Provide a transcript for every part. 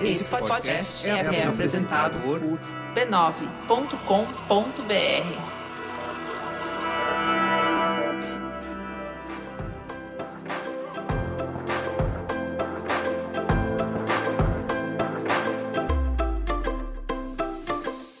Esse podcast é, é apresentado por b9.com.br.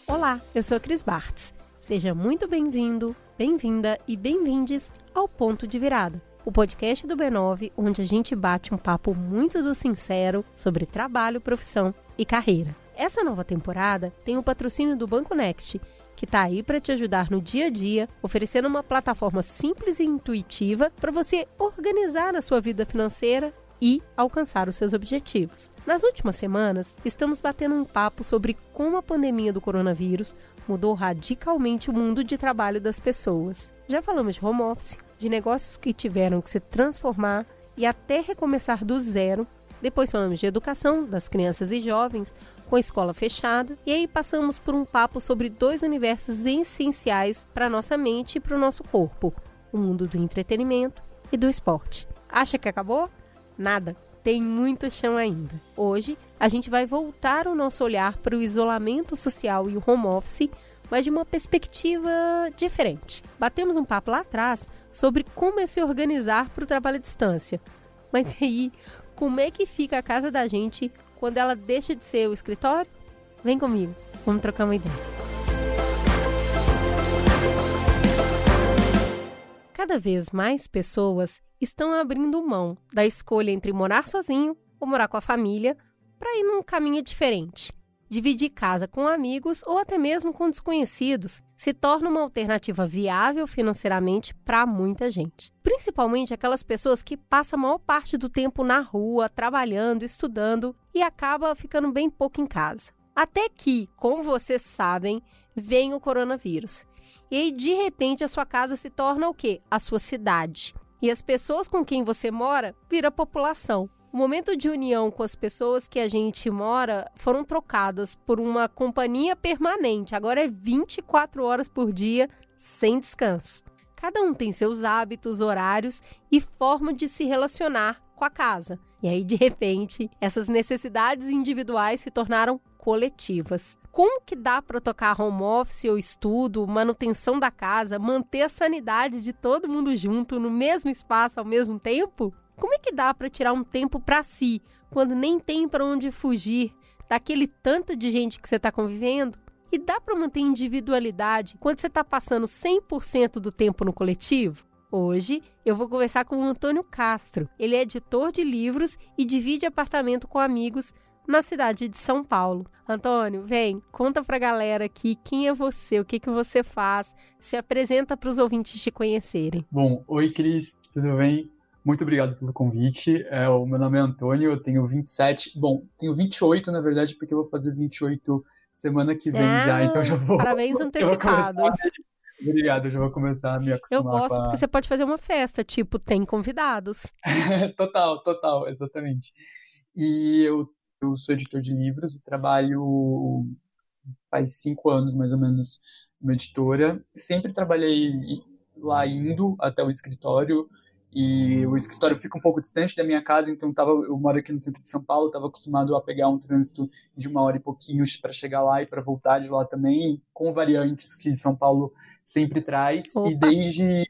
Olá, eu sou a Cris Bartz. Seja muito bem-vindo, bem-vinda e bem-vindes ao Ponto de Virada, o podcast do B9 onde a gente bate um papo muito do sincero sobre trabalho, profissão e carreira. Essa nova temporada tem o patrocínio do Banco Next, que está aí para te ajudar no dia a dia, oferecendo uma plataforma simples e intuitiva para você organizar a sua vida financeira e alcançar os seus objetivos. Nas últimas semanas, estamos batendo um papo sobre como a pandemia do coronavírus mudou radicalmente o mundo de trabalho das pessoas. Já falamos de home office, de negócios que tiveram que se transformar e até recomeçar do zero. Depois falamos de educação das crianças e jovens, com a escola fechada, e aí passamos por um papo sobre dois universos essenciais para nossa mente e para o nosso corpo: o mundo do entretenimento e do esporte. Acha que acabou? Nada. Tem muito chão ainda. Hoje, a gente vai voltar o nosso olhar para o isolamento social e o home office, mas de uma perspectiva diferente. Batemos um papo lá atrás sobre como é se organizar para o trabalho à distância. Mas aí, como é que fica a casa da gente quando ela deixa de ser o escritório? Vem comigo, vamos trocar uma ideia. Cada vez mais pessoas estão abrindo mão da escolha entre morar sozinho ou morar com a família para ir num caminho diferente. Dividir casa com amigos ou até mesmo com desconhecidos se torna uma alternativa viável financeiramente para muita gente. Principalmente aquelas pessoas que passam a maior parte do tempo na rua, trabalhando, estudando e acaba ficando bem pouco em casa. Até que, como vocês sabem, vem o coronavírus. E aí, de repente, a sua casa se torna o quê? A sua cidade. E as pessoas com quem você mora vira população. O momento de união com as pessoas que a gente mora foram trocadas por uma companhia permanente. Agora é 24 horas por dia, sem descanso. Cada um tem seus hábitos, horários e forma de se relacionar com a casa. E aí, de repente, essas necessidades individuais se tornaram coletivas. Como que dá para tocar home office ou estudo, manutenção da casa, manter a sanidade de todo mundo junto no mesmo espaço ao mesmo tempo? Como é que dá para tirar um tempo para si quando nem tem para onde fugir daquele tanto de gente que você está convivendo? E dá para manter individualidade quando você está passando 100% do tempo no coletivo? Hoje eu vou conversar com o Antônio Castro. Ele é editor de livros e divide apartamento com amigos na cidade de São Paulo. Antônio, vem, conta pra galera aqui quem é você, o que que você faz, se apresenta para os ouvintes te conhecerem. Bom, oi Cris, tudo bem? Muito obrigado pelo convite. É, o meu nome é Antônio, eu tenho 27, bom, tenho 28 na verdade, porque eu vou fazer 28 semana que vem ah, já, então já vou. Parabéns antecipado. Obrigado, eu já vou começar a me acostumar. Eu gosto a... porque você pode fazer uma festa, tipo, tem convidados. total, total, exatamente. E eu, eu sou editor de livros e trabalho faz cinco anos, mais ou menos, numa editora. Sempre trabalhei lá indo até o escritório e o escritório fica um pouco distante da minha casa, então tava, eu moro aqui no centro de São Paulo, estava acostumado a pegar um trânsito de uma hora e pouquinho para chegar lá e para voltar de lá também, com variantes que São Paulo sempre traz. Opa. E desde.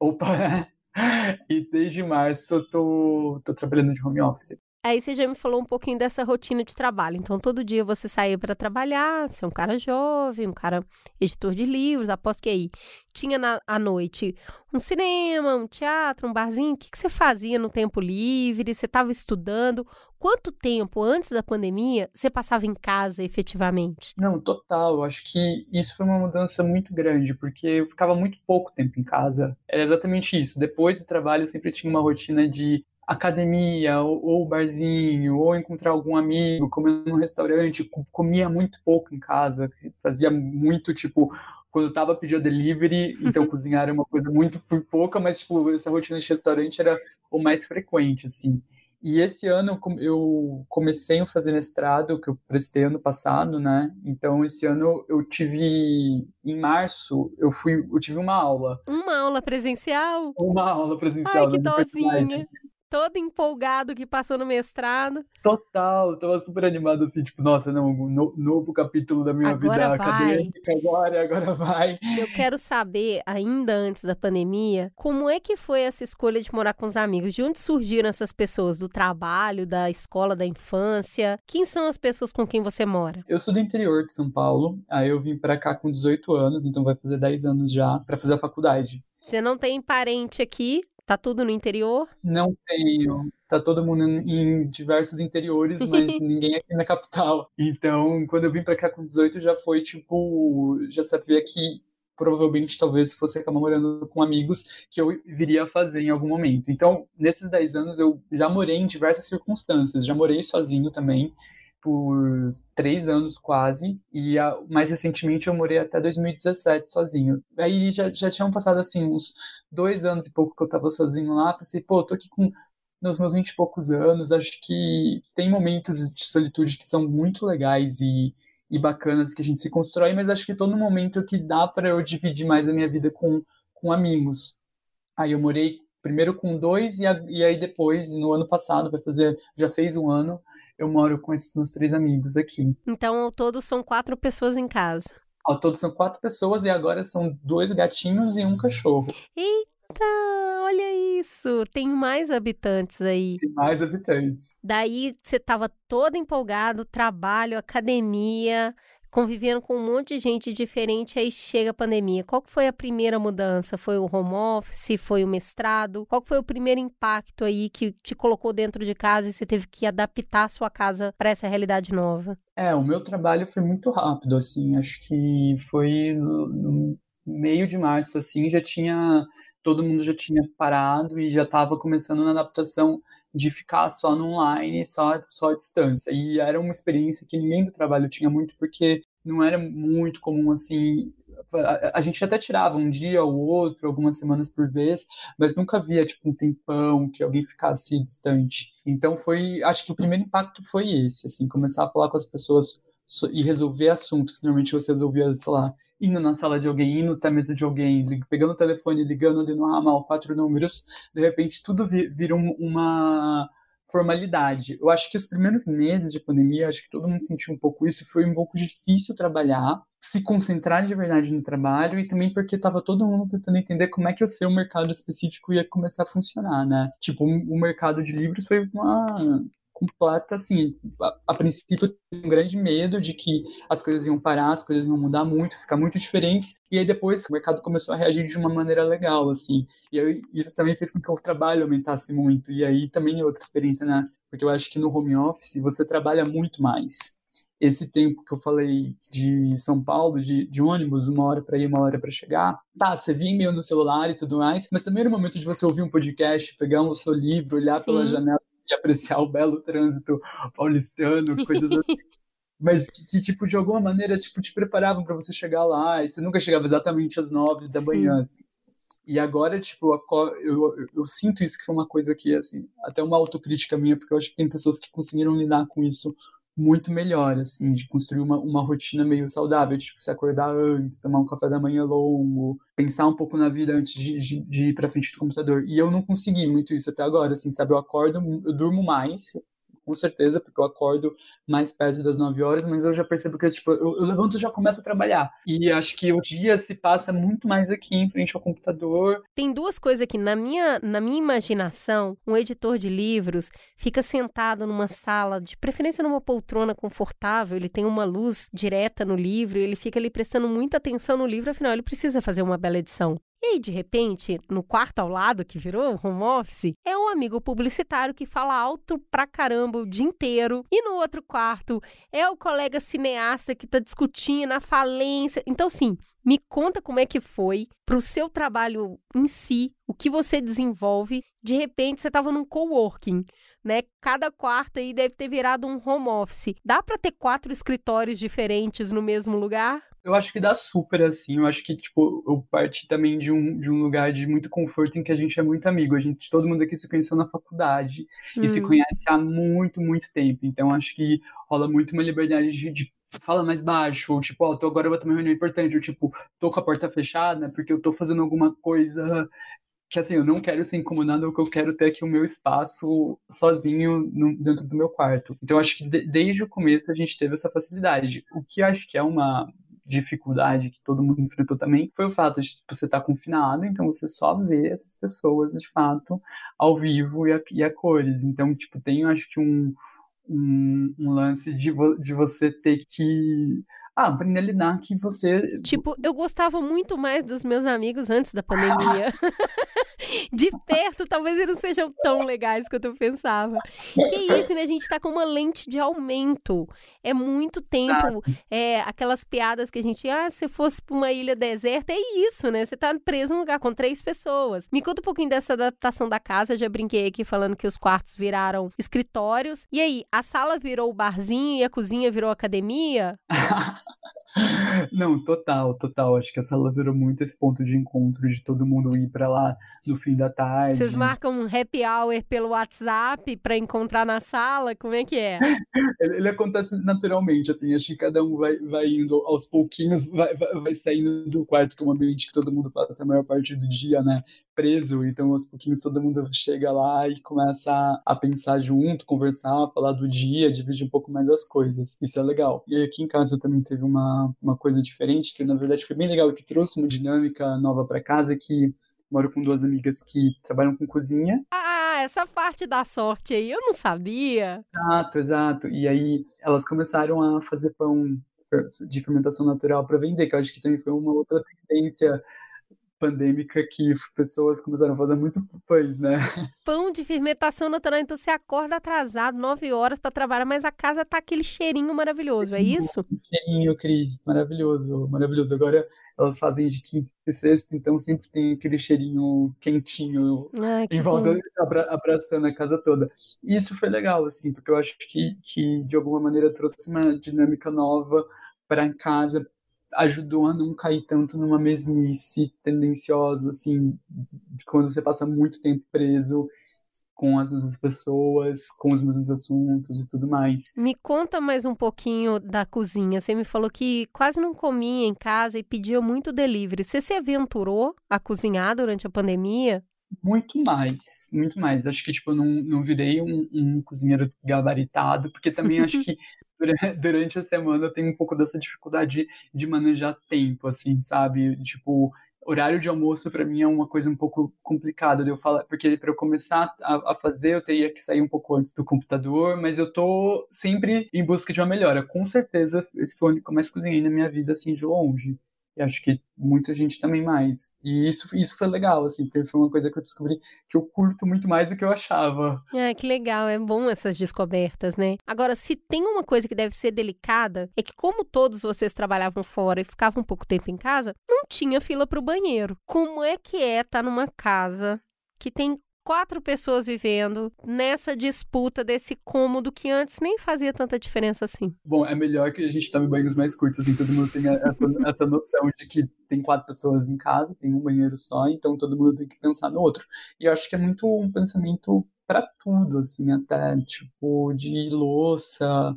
Opa! e desde março eu tô, tô trabalhando de home office. Aí você já me falou um pouquinho dessa rotina de trabalho. Então, todo dia você saía para trabalhar, você é um cara jovem, um cara editor de livros, aposto que aí tinha na, à noite um cinema, um teatro, um barzinho. O que, que você fazia no tempo livre? Você estava estudando? Quanto tempo antes da pandemia você passava em casa efetivamente? Não, total. Eu acho que isso foi uma mudança muito grande, porque eu ficava muito pouco tempo em casa. Era exatamente isso. Depois do trabalho, eu sempre tinha uma rotina de academia, ou, ou barzinho, ou encontrar algum amigo, comer num restaurante, comia muito pouco em casa, fazia muito, tipo, quando eu tava pedindo delivery, então cozinhar era uma coisa muito pouca, mas, tipo, essa rotina de restaurante era o mais frequente, assim. E esse ano eu comecei a fazer mestrado, que eu prestei ano passado, né? Então esse ano eu tive em março, eu fui, eu tive uma aula. Uma aula presencial? Uma aula presencial. Ai, que dozinha. Todo empolgado que passou no mestrado. Total, tava super animado assim, tipo, nossa, não, no, novo capítulo da minha agora vida vai. acadêmica, agora, agora vai. Eu quero saber, ainda antes da pandemia, como é que foi essa escolha de morar com os amigos? De onde surgiram essas pessoas? Do trabalho, da escola, da infância? Quem são as pessoas com quem você mora? Eu sou do interior de São Paulo, aí eu vim para cá com 18 anos, então vai fazer 10 anos já para fazer a faculdade. Você não tem parente aqui? Tá tudo no interior? Não tenho. Tá todo mundo em diversos interiores, mas ninguém aqui na capital. Então, quando eu vim para cá com 18, já foi tipo. Já sabia que provavelmente talvez fosse acabar morando com amigos que eu viria a fazer em algum momento. Então, nesses 10 anos eu já morei em diversas circunstâncias, já morei sozinho também por três anos quase, e a, mais recentemente eu morei até 2017 sozinho. Aí já, já tinham passado assim uns dois anos e pouco que eu tava sozinho lá, pensei, pô, tô aqui com nos meus vinte e poucos anos, acho que tem momentos de solitude que são muito legais e, e bacanas que a gente se constrói, mas acho que todo momento que dá para eu dividir mais a minha vida com, com amigos. Aí eu morei primeiro com dois e, a, e aí depois, no ano passado, vai fazer, já fez um ano, eu moro com esses meus três amigos aqui. Então, ao todo, são quatro pessoas em casa. Ao todo, são quatro pessoas e agora são dois gatinhos e um cachorro. Eita, olha isso! Tem mais habitantes aí. Tem mais habitantes. Daí, você estava todo empolgado, trabalho, academia, convivendo com um monte de gente diferente, aí chega a pandemia. Qual que foi a primeira mudança? Foi o home office? Foi o mestrado? Qual que foi o primeiro impacto aí que te colocou dentro de casa e você teve que adaptar a sua casa para essa realidade nova? É, o meu trabalho foi muito rápido, assim, acho que foi no, meio de março, assim, já tinha, todo mundo já tinha parado e já estava começando na adaptação de ficar só no online, só, só à distância. E era uma experiência que ninguém do trabalho tinha muito, porque não era muito comum assim. A, a gente até tirava um dia ou outro, algumas semanas por vez, mas nunca via tipo um tempão que alguém ficasse distante. Então foi, acho que o primeiro impacto foi esse, assim, começar a falar com as pessoas e resolver assuntos que normalmente você resolvia, sei lá, indo na sala de alguém, indo até a mesa de alguém, pegando o telefone, ligando ali no ramal quatro números, de repente tudo vira uma formalidade. Eu acho que os primeiros meses de pandemia, acho que todo mundo sentiu um pouco isso, foi um pouco difícil trabalhar, se concentrar de verdade no trabalho e também porque estava todo mundo tentando entender como é que o seu mercado específico ia começar a funcionar, né? Tipo, o mercado de livros foi uma completa, assim, a, a, princípio um grande medo de que as coisas iam parar, as coisas iam mudar muito, ficar muito diferentes, e aí depois o mercado começou a reagir de uma maneira legal, assim, e aí, isso também fez com que o trabalho aumentasse muito, e aí também é outra experiência, né, porque eu acho que no home office você trabalha muito mais. Esse tempo que eu falei de São Paulo, de, de ônibus, uma hora para ir, uma hora para chegar, tá, você via e-mail no celular e tudo mais, mas também era o momento de você ouvir um podcast, pegar o seu livro, olhar Sim. pela janela e apreciar o belo trânsito paulistano, coisas assim. Mas que, que, tipo, de alguma maneira, tipo, te preparavam para você chegar lá, e você nunca chegava exatamente às nove da Sim. manhã, assim. E agora, tipo, eu, eu, eu, sinto isso que foi uma coisa que, assim, até uma autocrítica minha, porque eu acho que tem pessoas que conseguiram lidar com isso muito melhor, assim, de construir uma, uma rotina meio saudável, tipo, se acordar antes, tomar um café da manhã longo, pensar um pouco na vida antes de, de, de ir pra frente do computador. E eu não consegui muito isso até agora, assim, sabe? Eu acordo, eu durmo mais, com certeza, porque eu acordo mais perto das 9 horas, mas eu já percebo que tipo, eu, eu levanto e já começo a trabalhar. E acho que o dia se passa muito mais aqui em frente ao computador. Tem duas coisas aqui. Na minha, na minha imaginação, um editor de livros fica sentado numa sala, de preferência numa poltrona confortável, ele tem uma luz direta no livro, ele fica ali prestando muita atenção no livro, afinal, ele precisa fazer uma bela edição. E aí, de repente, no quarto ao lado, que virou home office, é um amigo publicitário que fala alto pra caramba o dia inteiro. E no outro quarto é o colega cineasta que tá discutindo a falência. Então, sim, me conta como é que foi pro seu trabalho em si, o que você desenvolve. De repente, você tava num coworking. Né? Cada quarto aí deve ter virado um home office. Dá para ter quatro escritórios diferentes no mesmo lugar? Eu acho que dá super, assim. Eu acho que, tipo, eu parti também de um, de um lugar de muito conforto em que a gente é muito amigo. A gente, todo mundo aqui se conheceu na faculdade hum. e se hum. conhece há muito, muito tempo. Então, acho que rola muito uma liberdade de, de fala mais baixo, ou tipo, ó, oh, tô agora eu vou ter uma reunião importante, ou tipo, tô com a porta fechada porque eu tô fazendo alguma coisa que assim, eu não quero ser incomodado, que eu quero ter aqui o meu espaço sozinho no, dentro do meu quarto. Então, acho que de, desde o começo a gente teve essa facilidade. O que acho que é uma dificuldade que todo mundo enfrentou também foi o fato de tipo, você estar tá confinado, então você só vê essas pessoas de fato ao vivo e a, e a cores. Então, tipo, tem, acho que um, um, um lance de, vo, de você ter que ah, aprender a lidar que você. Tipo, eu gostava muito mais dos meus amigos antes da pandemia. de perto, talvez eles não sejam tão legais quanto eu pensava. Que isso, né? A gente tá com uma lente de aumento. É muito tempo. É, aquelas piadas que a gente, ah, se fosse pra uma ilha deserta, é isso, né? Você tá preso num lugar com três pessoas. Me conta um pouquinho dessa adaptação da casa. Eu já brinquei aqui falando que os quartos viraram escritórios. E aí, a sala virou barzinho e a cozinha virou academia? Não, total, total. Acho que a sala virou muito esse ponto de encontro de todo mundo ir para lá no fim da tarde. Vocês marcam um happy hour pelo WhatsApp para encontrar na sala? Como é que é? ele, ele, acontece naturalmente, assim. Acho que cada um vai, vai indo aos pouquinhos, vai, vai, vai saindo do quarto, que é um ambiente que todo mundo passa a maior parte do dia, né? Preso. Então, aos pouquinhos, todo mundo chega lá e começa a, a pensar junto, conversar, falar do dia, dividir um pouco mais as coisas. Isso é legal. E aqui em casa também teve uma uma, coisa diferente, que na verdade foi bem legal, que trouxe uma dinâmica nova para casa, que moro com duas amigas que trabalham com cozinha. Ah, essa parte da sorte aí, eu não sabia. Exato, exato. E aí elas começaram a fazer pão de fermentação natural para vender, que eu acho que também foi uma outra tendência pandêmica que pessoas começaram a fazer muito pães, né? Pão de fermentação natural, então você acorda atrasado, nove horas para trabalhar, mas a casa tá aquele cheirinho maravilhoso, é isso? Cheirinho, Cris, maravilhoso, maravilhoso. Agora elas fazem de quinta e sexta, então sempre tem aquele cheirinho quentinho Ai, em volta, abra, abraçando a casa toda. E isso foi legal, assim, porque eu acho que, que de alguma maneira trouxe uma dinâmica nova para casa, ajudou a não cair tanto numa mesmice tendenciosa, assim, de quando você passa muito tempo preso com as mesmas pessoas, com os mesmos assuntos e tudo mais. Me conta mais um pouquinho da cozinha. Você me falou que quase não comia em casa e pedia muito delivery. Você se aventurou a cozinhar durante a pandemia? Muito mais, muito mais. Acho que, tipo, eu não, não virei um, um cozinheiro gabaritado, porque também acho que durante a semana eu tenho um pouco dessa dificuldade de manejar tempo, assim, sabe? Tipo, horário de almoço para mim é uma coisa um pouco complicada de eu falar, porque para eu começar a, a, fazer eu teria que sair um pouco antes do computador, mas eu tô sempre em busca de uma melhora. Com certeza esse foi o único que eu mais cozinhei na minha vida assim de longe. E acho que muita gente também mais. E isso, isso foi legal, assim, porque foi uma coisa que eu descobri que eu curto muito mais do que eu achava. É, que legal, é bom essas descobertas, né? Agora, se tem uma coisa que deve ser delicada, é que como todos vocês trabalhavam fora e ficavam um pouco tempo em casa, não tinha fila para o banheiro. Como é que é estar tá numa casa que tem quatro pessoas vivendo nessa disputa desse cômodo que antes nem fazia tanta diferença assim. Bom, é melhor que a gente tome banhos mais curtos, assim, todo mundo tem essa, essa noção de que tem quatro pessoas em casa, tem um banheiro só, então todo mundo tem que pensar no outro. E eu acho que é muito um pensamento para tudo, assim, até, tipo, de louça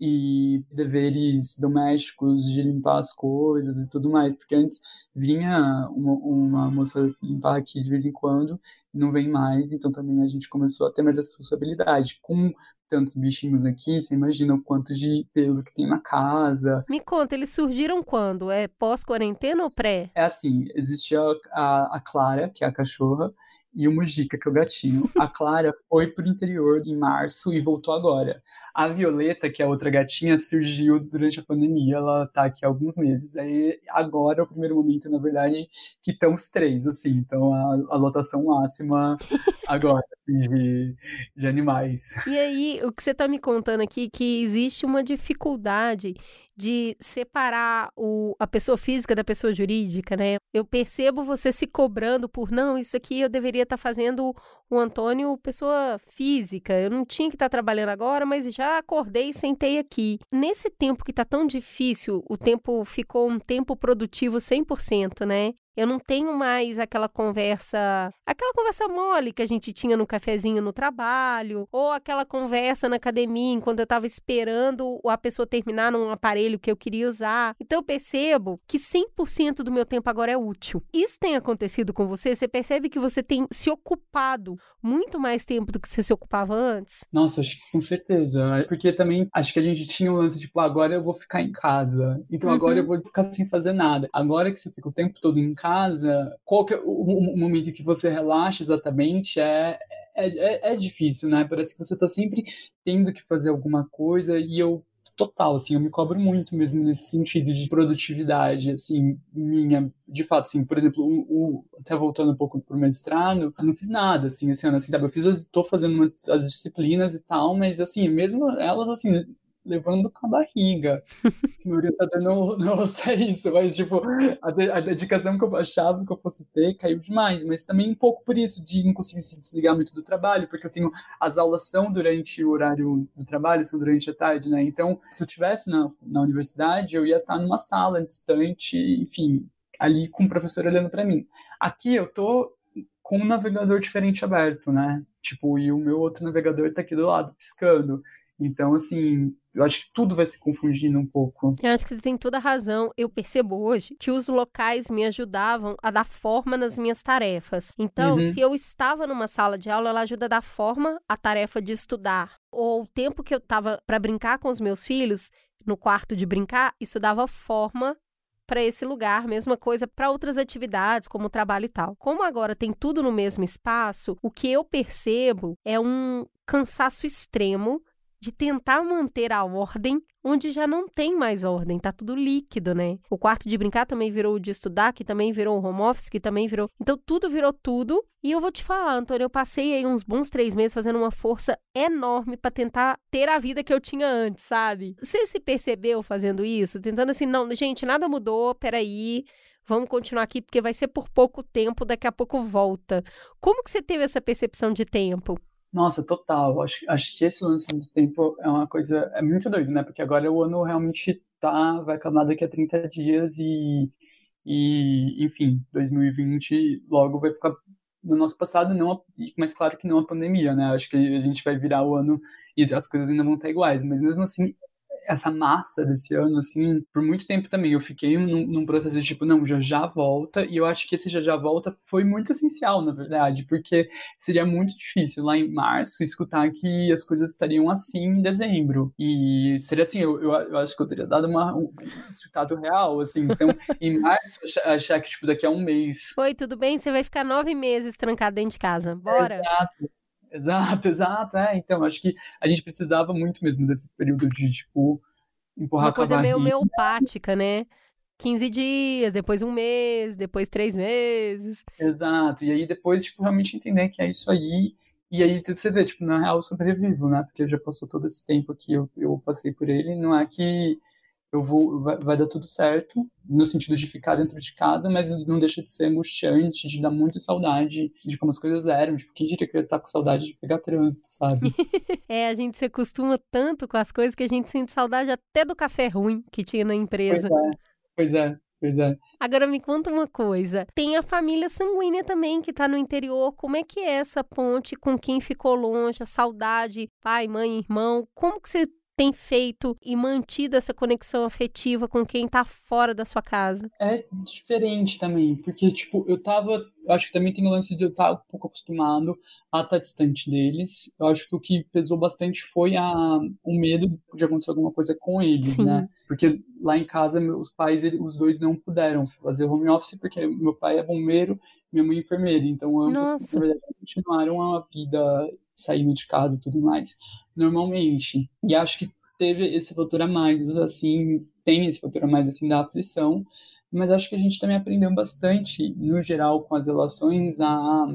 e deveres domésticos de limpar as coisas e tudo mais, porque antes vinha uma, uma moça limpar aqui de vez em quando, não vem mais, então também a gente começou a ter mais responsabilidade. Com tantos bichinhos aqui, você imagina o quanto de pelo que tem na casa. Me conta, eles surgiram quando? É pós-quarentena ou pré? É assim, existia a, a Clara, que é a cachorra, e o Mujica, que é o gatinho. A Clara foi pro interior em março e voltou agora. A Violeta, que é a outra gatinha, surgiu durante a pandemia, ela tá aqui há alguns meses. Aí agora é o primeiro momento, na verdade, que estão os três, assim. Então a, a lotação máxima agora assim, de, de animais. E aí, o que você tá me contando aqui, que existe uma dificuldade de separar o, a pessoa física da pessoa jurídica, né? Eu percebo você se cobrando por, não, isso aqui eu deveria estar tá fazendo o Antônio pessoa física, eu não tinha que estar tá trabalhando agora, mas já acordei e sentei aqui. Nesse tempo que está tão difícil, o tempo ficou um tempo produtivo 100%, né? Eu não tenho mais aquela conversa, aquela conversa mole que a gente tinha no cafezinho no trabalho, ou aquela conversa na academia enquanto eu estava esperando a pessoa terminar num aparelho que eu queria usar. Então eu percebo que 100% do meu tempo agora é útil. Isso tem acontecido com você? Você percebe que você tem se ocupado muito mais tempo do que você se ocupava antes? Nossa, acho que com certeza. Porque também acho que a gente tinha um lance tipo, agora eu vou ficar em casa. Então uhum. agora eu vou ficar sem fazer nada. Agora que você fica o tempo todo em casa, qual que é o, momento que você relaxa exatamente é, é, é, é difícil, né? Parece que você tá sempre tendo que fazer alguma coisa e eu total, assim, eu me cobro muito mesmo nesse sentido de produtividade, assim, minha, de fato, assim, por exemplo, o, o até voltando um pouco pro mestrado, eu não fiz nada, assim, assim, sabe, eu fiz, tô fazendo uma, as disciplinas e tal, mas, assim, mesmo elas, assim, levando com a barriga. Meu orientador não, não é isso, mas, tipo, a, de, a, dedicação que eu achava que eu fosse ter caiu demais, mas também um pouco por isso, de não conseguir se desligar muito do trabalho, porque eu tenho, as aulas são durante o horário do trabalho, são durante a tarde, né? Então, se eu tivesse na, na universidade, eu ia estar numa sala distante, enfim, ali com o professor olhando para mim. Aqui eu tô com um navegador diferente aberto, né? Tipo, e o meu outro navegador tá aqui do lado, piscando. Então, assim, eu acho que tudo vai se confundindo um pouco. Eu acho que você tem toda a razão. Eu percebo hoje que os locais me ajudavam a dar forma nas minhas tarefas. Então, uhum. se eu estava numa sala de aula, ela ajuda a dar forma à tarefa de estudar. Ou o tempo que eu estava para brincar com os meus filhos, no quarto de brincar, isso dava forma para esse lugar, mesma coisa para outras atividades, como trabalho e tal. Como agora tem tudo no mesmo espaço, o que eu percebo é um cansaço extremo de tentar manter a ordem onde já não tem mais ordem, tá tudo líquido, né? O quarto de brincar também virou o de estudar, que também virou o home office, que também virou. Então tudo virou tudo. E eu vou te falar, Antônio, eu passei aí uns bons três meses fazendo uma força enorme para tentar ter a vida que eu tinha antes, sabe? Você se percebeu fazendo isso? Tentando assim, não, gente, nada mudou, peraí. Vamos continuar aqui porque vai ser por pouco tempo, daqui a pouco volta. Como que você teve essa percepção de tempo? Nossa, total. Acho, acho que esse lance do tempo é uma coisa. É muito doido, né? Porque agora o ano realmente tá. Vai acabar daqui a 30 dias e. E, enfim, 2020 logo vai ficar no nosso passado, não, mas claro que não a pandemia, né? Acho que a gente vai virar o ano e as coisas ainda vão estar iguais, mas mesmo assim essa massa desse ano, assim, por muito tempo também. Eu fiquei num, num, processo de tipo, não, já já volta, e eu acho que esse já já volta foi muito essencial, na verdade, porque seria muito difícil lá em março escutar que as coisas estariam assim em dezembro. E seria assim, eu, eu, eu acho que eu teria dado uma, um resultado real, assim. Então, em março, achar que, tipo, daqui a um mês. Oi, tudo bem? Você vai ficar nove meses trancado dentro de casa. Bora. Exato. Exato, exato. É, então, acho que a gente precisava muito mesmo desse período de, tipo, empurrar Uma coisa meio homeopática, né? 15 dias, depois um mês, depois três meses. Exato. E aí depois, tipo, realmente entender que é isso aí. E aí você vê, tipo, na real eu sobrevivo, né? Porque já passou todo esse tempo que eu, eu passei por ele. Não é que eu vou, vai, vai, dar tudo certo, no sentido de ficar dentro de casa, mas não deixa de ser angustiante, de dar muita saudade de como as coisas eram. Tipo, quem diria que eu ia estar com saudade de pegar trânsito, sabe? é, a gente se acostuma tanto com as coisas que a gente sente saudade até do café ruim que tinha na empresa. Pois é, pois é. Pois é. Agora me conta uma coisa. Tem a família sanguínea também que está no interior. Como é que é essa ponte com quem ficou longe, a saudade, pai, mãe, irmão? Como que você tem feito e mantido essa conexão afetiva com quem tá fora da sua casa? É diferente também, porque, tipo, eu tava. Eu acho que também tem o lance de eu estar um pouco acostumado a estar distante deles. Eu acho que o que pesou bastante foi a, o medo de acontecer alguma coisa com eles, Sim. né? Porque lá em casa, meus pais, os dois não puderam fazer home office, porque meu pai é bombeiro, minha mãe é enfermeira. Então, ambos, Nossa. na verdade, continuaram a vida saindo de casa e tudo mais, normalmente. E acho que teve esse fator a mais, assim, tem esse fator a mais, assim, da aflição, mas acho que a gente também aprendeu bastante, no geral, com as relações, a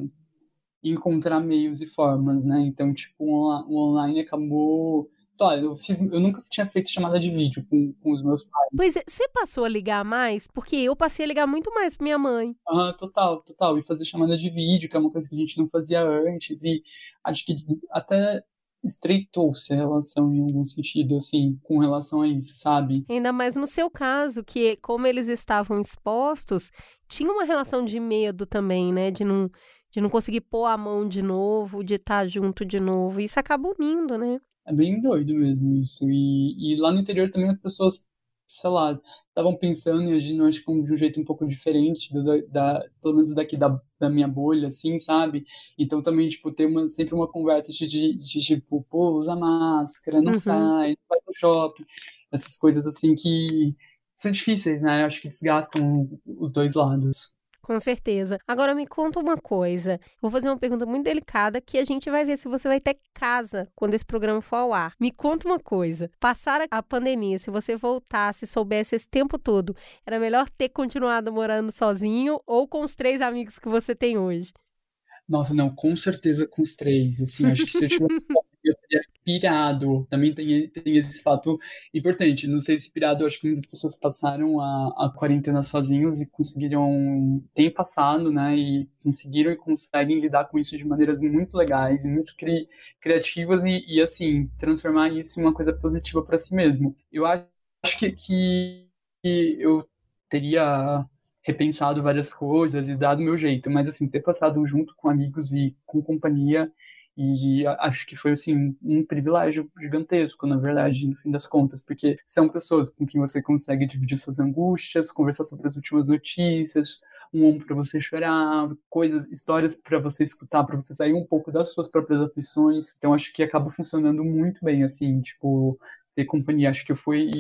encontrar meios e formas, né? Então, tipo, o online acabou só, eu, fiz, eu nunca tinha feito chamada de vídeo com, com os meus pais. Pois é, você passou a ligar mais? Porque eu passei a ligar muito mais pra minha mãe. Ah, total, total. E fazer chamada de vídeo, que é uma coisa que a gente não fazia antes. E acho que até estreitou-se a relação em algum sentido, assim, com relação a isso, sabe? Ainda mais no seu caso, que como eles estavam expostos, tinha uma relação de medo também, né? De não, de não conseguir pôr a mão de novo, de estar junto de novo. Isso acaba unindo, né? É bem doido mesmo isso. E, e lá no interior também as pessoas, sei lá, estavam pensando e agindo, acho que de um jeito um pouco diferente, do, da, pelo menos daqui da, da minha bolha, assim, sabe? Então também, tipo, ter uma, sempre uma conversa de, de, de tipo, pô, usa máscara, não uhum. sai, não vai pro shopping, essas coisas assim que são difíceis, né? Eu acho que desgastam os dois lados. Com certeza. Agora me conta uma coisa. Vou fazer uma pergunta muito delicada que a gente vai ver se você vai ter casa quando esse programa for ao ar. Me conta uma coisa. Passar a pandemia, se você voltasse, soubesse esse tempo todo, era melhor ter continuado morando sozinho ou com os três amigos que você tem hoje? Nossa, não, com certeza com os três. Assim, acho que se eu tivesse pirado. Também tem, tem esse fato importante. Não sei se pirado, acho que muitas pessoas passaram a, a quarentena sozinhos e conseguiram, tem passado, né? E conseguiram e conseguem lidar com isso de maneiras muito legais e muito cri, criativas e, e, assim, transformar isso em uma coisa positiva para si mesmo. Eu acho que, que eu teria repensado várias coisas e dado meu jeito, mas assim, ter passado junto com amigos e com companhia e acho que foi assim um privilégio gigantesco, na verdade, no fim das contas, porque são pessoas com quem você consegue dividir suas angústias, conversar sobre as últimas notícias, um ombro para você chorar, coisas, histórias para você escutar, para você sair um pouco das suas próprias aflições. Então acho que acaba funcionando muito bem assim, tipo, ter companhia. Acho que foi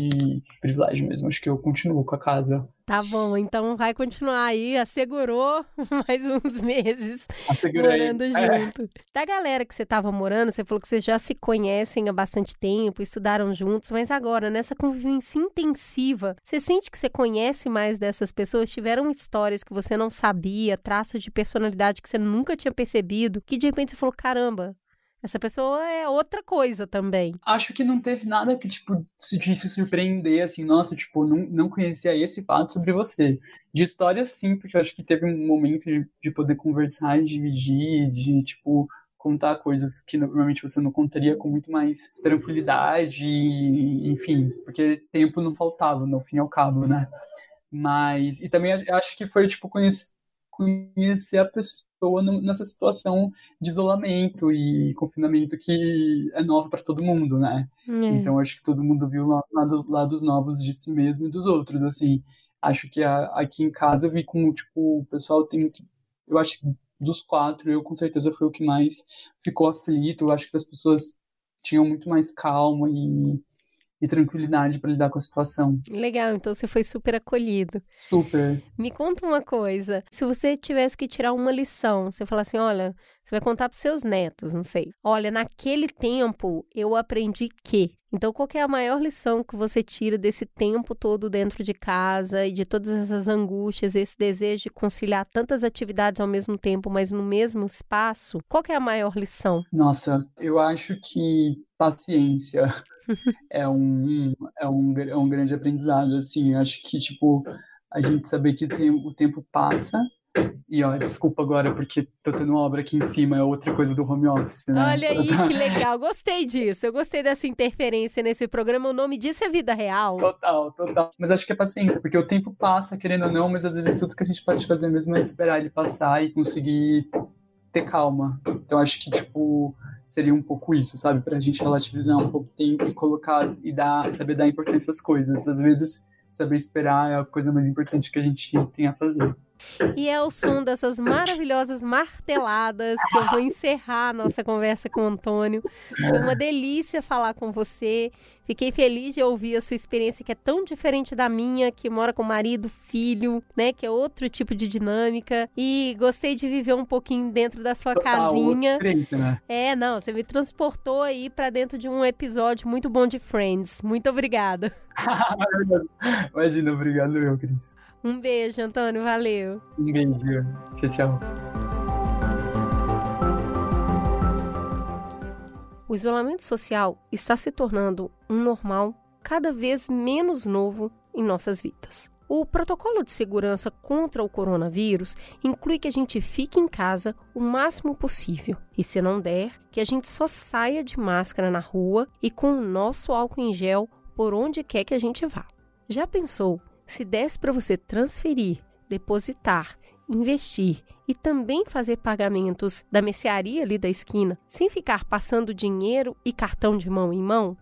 privilégio mesmo. Acho que eu continuo com a casa. Tá bom, então vai continuar aí. Assegurou mais uns meses Assegurei. morando é. junto. Da galera que você estava morando, você falou que vocês já se conhecem há bastante tempo, estudaram juntos, mas agora, nessa convivência intensiva, você sente que você conhece mais dessas pessoas? Tiveram histórias que você não sabia, traços de personalidade que você nunca tinha percebido, que de repente você falou: caramba, essa pessoa é outra coisa também. Acho que não teve nada que, tipo, se se surpreender, assim, nossa, tipo, não, não conhecia esse fato sobre você. De história, sim, porque eu acho que teve um momento de, de poder conversar, dividir, de, tipo, contar coisas que normalmente você não contaria com muito mais tranquilidade, enfim, porque tempo não faltava, no fim e ao cabo, né? Mas, e também acho que foi, tipo, conhecer conhecer a pessoa nessa situação de isolamento e confinamento que é nova para todo mundo, né? É. Então acho que todo mundo viu lados, lados novos de si mesmo e dos outros, assim. Acho que a, aqui em casa eu vi como, tipo, o pessoal tem que... Eu acho que dos quatro, eu com certeza foi o que mais ficou aflito. Eu acho que as pessoas tinham muito mais calma e e tranquilidade para lidar com a situação. Legal, então você foi super acolhido. Super. Me conta uma coisa, se você tivesse que tirar uma lição, você fala assim, olha, você vai contar para seus netos, não sei. Olha, naquele tempo eu aprendi que. Então, qual é a maior lição que você tira desse tempo todo dentro de casa e de todas essas angústias, esse desejo de conciliar tantas atividades ao mesmo tempo, mas no mesmo espaço? Qual é a maior lição? Nossa, eu acho que paciência é um, é um, é um grande aprendizado, assim, acho que, tipo, a gente saber que tem, o tempo passa, e ó, desculpa agora porque tô tendo uma obra aqui em cima, é outra coisa do home office, né? Olha aí, que legal, gostei disso, eu gostei dessa interferência nesse programa, o nome disso é vida real. Total, total. Mas acho que é paciência, porque o tempo passa, querendo ou não, mas às vezes tudo que a gente pode fazer mesmo é esperar ele passar e conseguir ter calma. Então acho que, tipo, seria um pouco isso, sabe? Pra gente relativizar um pouco o tempo e colocar e dar, saber dar importância às coisas. Às vezes, saber esperar é a coisa mais importante que a gente tem a fazer. E é o som dessas maravilhosas marteladas que eu vou encerrar a nossa conversa com o Antônio. Foi uma delícia falar com você. Fiquei feliz de ouvir a sua experiência, que é tão diferente da minha, que mora com marido, filho, né? Que é outro tipo de dinâmica. E gostei de viver um pouquinho dentro da sua Total, casinha. Né? É, não, você me transportou aí para dentro de um episódio muito bom de Friends. Muito obrigada. Imagina, obrigado eu, Cris. Um beijo, Antônio. Valeu. Um beijo. Tchau, tchau. O isolamento social está se tornando um normal cada vez menos novo em nossas vidas. O protocolo de segurança contra o coronavírus inclui que a gente fique em casa o máximo possível. E se não der, que a gente só saia de máscara na rua e com o nosso álcool em gel por onde quer que a gente vá. Já pensou se desse para você transferir, depositar, investir e também fazer pagamentos da mercearia ali da esquina, sem ficar passando dinheiro e cartão de mão em mão?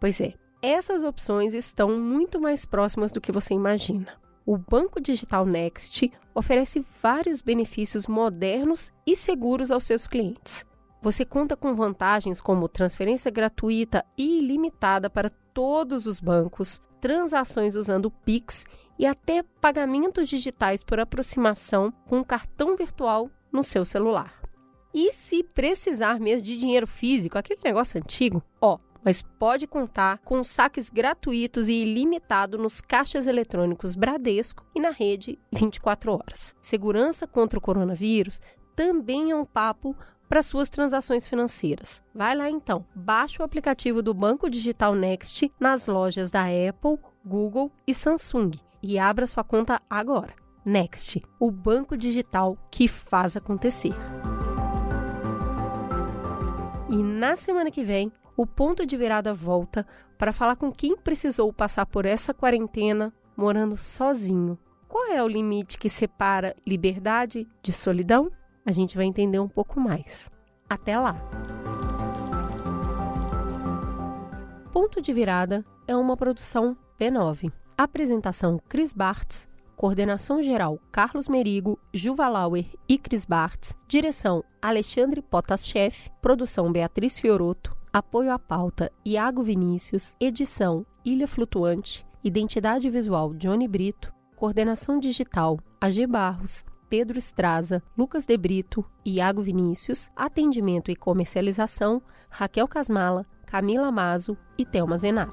Pois é, essas opções estão muito mais próximas do que você imagina. O Banco Digital Next oferece vários benefícios modernos e seguros aos seus clientes. Você conta com vantagens como transferência gratuita e ilimitada para todos os bancos, transações usando Pix e até pagamentos digitais por aproximação com um cartão virtual no seu celular. E se precisar mesmo de dinheiro físico, aquele negócio antigo, ó, mas pode contar com saques gratuitos e ilimitado nos caixas eletrônicos Bradesco e na rede 24 horas. Segurança contra o coronavírus também é um papo para suas transações financeiras. Vai lá então, baixe o aplicativo do Banco Digital Next nas lojas da Apple, Google e Samsung e abra sua conta agora. Next, o banco digital que faz acontecer. E na semana que vem, o ponto de virada volta para falar com quem precisou passar por essa quarentena morando sozinho. Qual é o limite que separa liberdade de solidão? A gente vai entender um pouco mais. Até lá! Ponto de Virada é uma produção B9. Apresentação Cris Bartz, coordenação geral Carlos Merigo, Juva Lauer e Cris Bartz, direção Alexandre Potaschef, produção Beatriz Fioroto, Apoio à pauta: Iago Vinícius. Edição: Ilha Flutuante. Identidade visual: Johnny Brito. Coordenação digital: AG Barros. Pedro Estraza, Lucas De Brito, Iago Vinícius, atendimento e comercialização, Raquel Casmala, Camila Mazo e Thelma Zenaro.